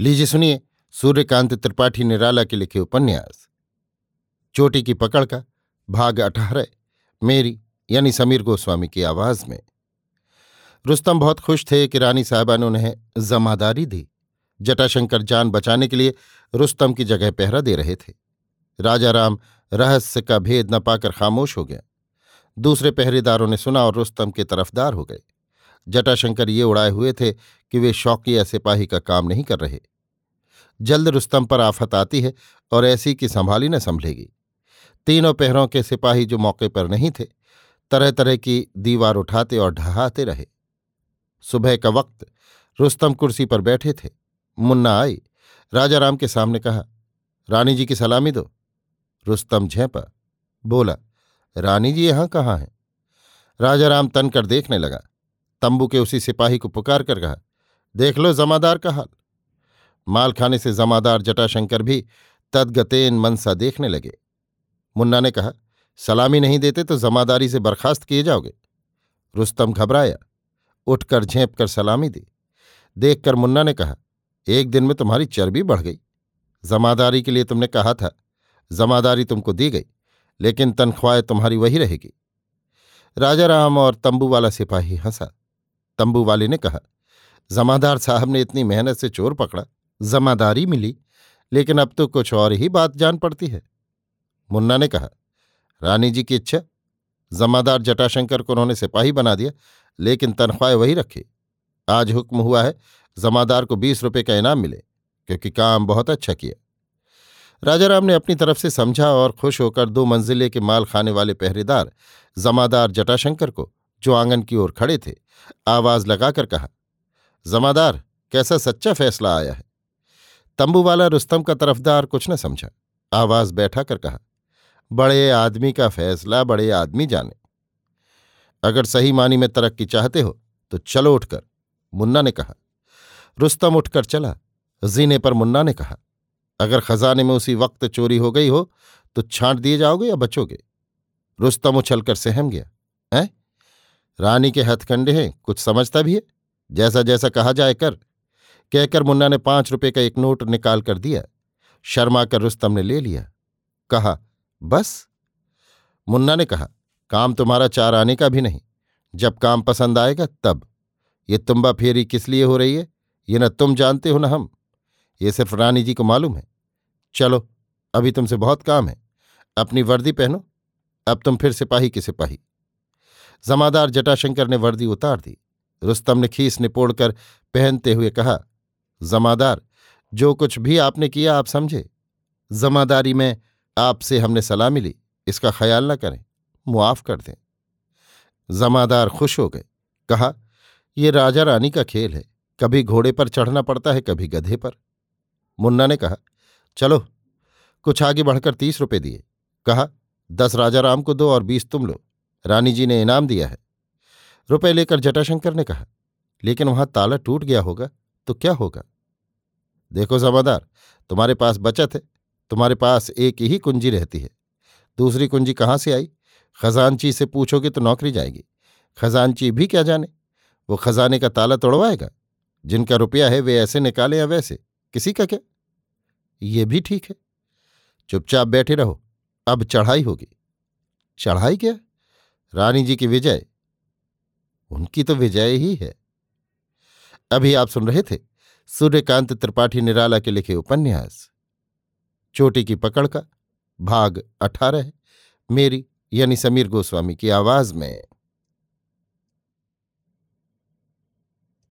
लीजिए सुनिए, सूर्यकांत त्रिपाठी निराला के लिखे उपन्यास। चोटी की पकड़ का भाग अठारह, मेरी यानी समीर गोस्वामी की आवाज़ में। रुस्तम बहुत खुश थे कि रानी साहबा ने उन्हें जमादारी दी। जटाशंकर जान बचाने के लिए रुस्तम की जगह पहरा दे रहे थे। राजा राम रहस्य का भेद न पाकर खामोश हो गया। दूसरे पहरेदारों ने सुना और रुस्तम के तरफदार हो गए। जटाशंकर ये उड़ाए हुए थे कि वे शौकिया सिपाही का काम नहीं कर रहे। जल्द रुस्तम पर आफत आती है और ऐसी की संभाली न संभलेगी। तीनों पहरों के सिपाही जो मौके पर नहीं थे तरह तरह की दीवार उठाते और ढहाते रहे। सुबह का वक्त, रुस्तम कुर्सी पर बैठे थे। मुन्ना आई। राजा राम के सामने कहा, रानी जी की सलामी दो। रुस्तम झेंपा। बोला, रानी जी यहाँ कहाँ हैं? राजा राम तन कर देखने लगा। तंबू के उसी सिपाही को पुकार कर कहा, देख लो जमादार का हाल। माल खाने से जमादार जटाशंकर भी तदगतेन मनसा देखने लगे। मुन्ना ने कहा, सलामी नहीं देते तो जमादारी से बर्खास्त किए जाओगे। रुस्तम घबराया, उठकर झेप कर सलामी दी। देखकर मुन्ना ने कहा, एक दिन में तुम्हारी चर्बी बढ़ गई। जमादारी के लिए तुमने कहा था, जमादारी तुमको दी गई, लेकिन तनख्वाह तुम्हारी वही रहेगी। राजा राम और तंबू वाला सिपाही हंसा। तंबू वाले ने कहा, जमादार साहब ने इतनी मेहनत से चोर पकड़ा, जमादारी मिली, लेकिन अब तो कुछ और ही बात जान पड़ती है। मुन्ना ने कहा, रानी जी की इच्छा, जमादार जटाशंकर को उन्होंने सिपाही बना दिया, लेकिन तनख्वाह वही रखी। आज हुक्म हुआ है, जमादार को बीस रुपए का इनाम मिले, क्योंकि काम बहुत अच्छा किया। राजा राम ने अपनी तरफ़ से समझा और खुश होकर दो मंजिले के माल खाने वाले पहरेदार, जमादार जटाशंकर को जो आँगन की ओर खड़े थे, आवाज़ लगाकर कहा, जमादार, कैसा सच्चा फैसला आया है? तंबू वाला रुस्तम का तरफदार कुछ न समझा। आवाज़ बैठा कर कहा, बड़े आदमी का फैसला बड़े आदमी जाने। अगर सही मानी में तरक्की चाहते हो तो चलो उठकर, मुन्ना ने कहा। रुस्तम उठकर चला। जीने पर मुन्ना ने कहा, अगर खजाने में उसी वक्त चोरी हो गई हो तो छांट दिए जाओगे या बचोगे? रुस्तम उछलकर सहम गया, है? रानी के हथकंडे हैं, कुछ समझता भी है? जैसा जैसा कहा जाए कर। कहकर मुन्ना ने पाँच रुपए का एक नोट निकाल कर दिया। शर्मा कर रुस्तम ने ले लिया। कहा, बस? मुन्ना ने कहा, काम तुम्हारा चार आने का भी नहीं। जब काम पसंद आएगा तब। ये तुम्बा फेरी किस लिए हो रही है? ये न तुम जानते हो न हम। ये सिर्फ़ रानी जी को मालूम है। चलो, अभी तुमसे बहुत काम है। अपनी वर्दी पहनो। अब तुम फिर सिपाही की सिपाही। जमादार जटाशंकर ने वर्दी उतार दी। रुस्तम ने खीस निपोड़कर पहनते हुए कहा, जमादार, जो कुछ भी आपने किया आप समझे। जमादारी में आपसे हमने सलाह मिली, इसका ख्याल न करें, मुआफ कर दें। जमादार खुश हो गए, कहा, ये राजा रानी का खेल है, कभी घोड़े पर चढ़ना पड़ता है, कभी गधे पर। मुन्ना ने कहा, चलो, कुछ आगे बढ़कर तीस रुपए दिए। कहा, दस राजा राम को दो और बीस तुम लो। रानी जी ने इनाम दिया है। रुपए लेकर जटाशंकर ने कहा, लेकिन वहाँ ताला टूट गया होगा तो क्या होगा? देखो जमादार, तुम्हारे पास बचत है, तुम्हारे पास एक ही कुंजी रहती है। दूसरी कुंजी कहाँ से आई? खजानची से पूछोगे तो नौकरी जाएगी। खजानची भी क्या जाने? वो खजाने का ताला तोड़वाएगा। जिनका रुपया है वे ऐसे निकाले या वैसे? किसी का क्या? ये भी ठीक है। चुपचाप बैठे रहो, अब चढ़ाई होगी। चढ़ाई क्या? रानी जी की विजय। उनकी तो विजय ही है। अभी आप सुन रहे थे सूर्यकांत त्रिपाठी निराला के लिखे उपन्यास। चोटी की पकड़ का भाग अठारह मेरी यानी समीर गोस्वामी की आवाज़ में।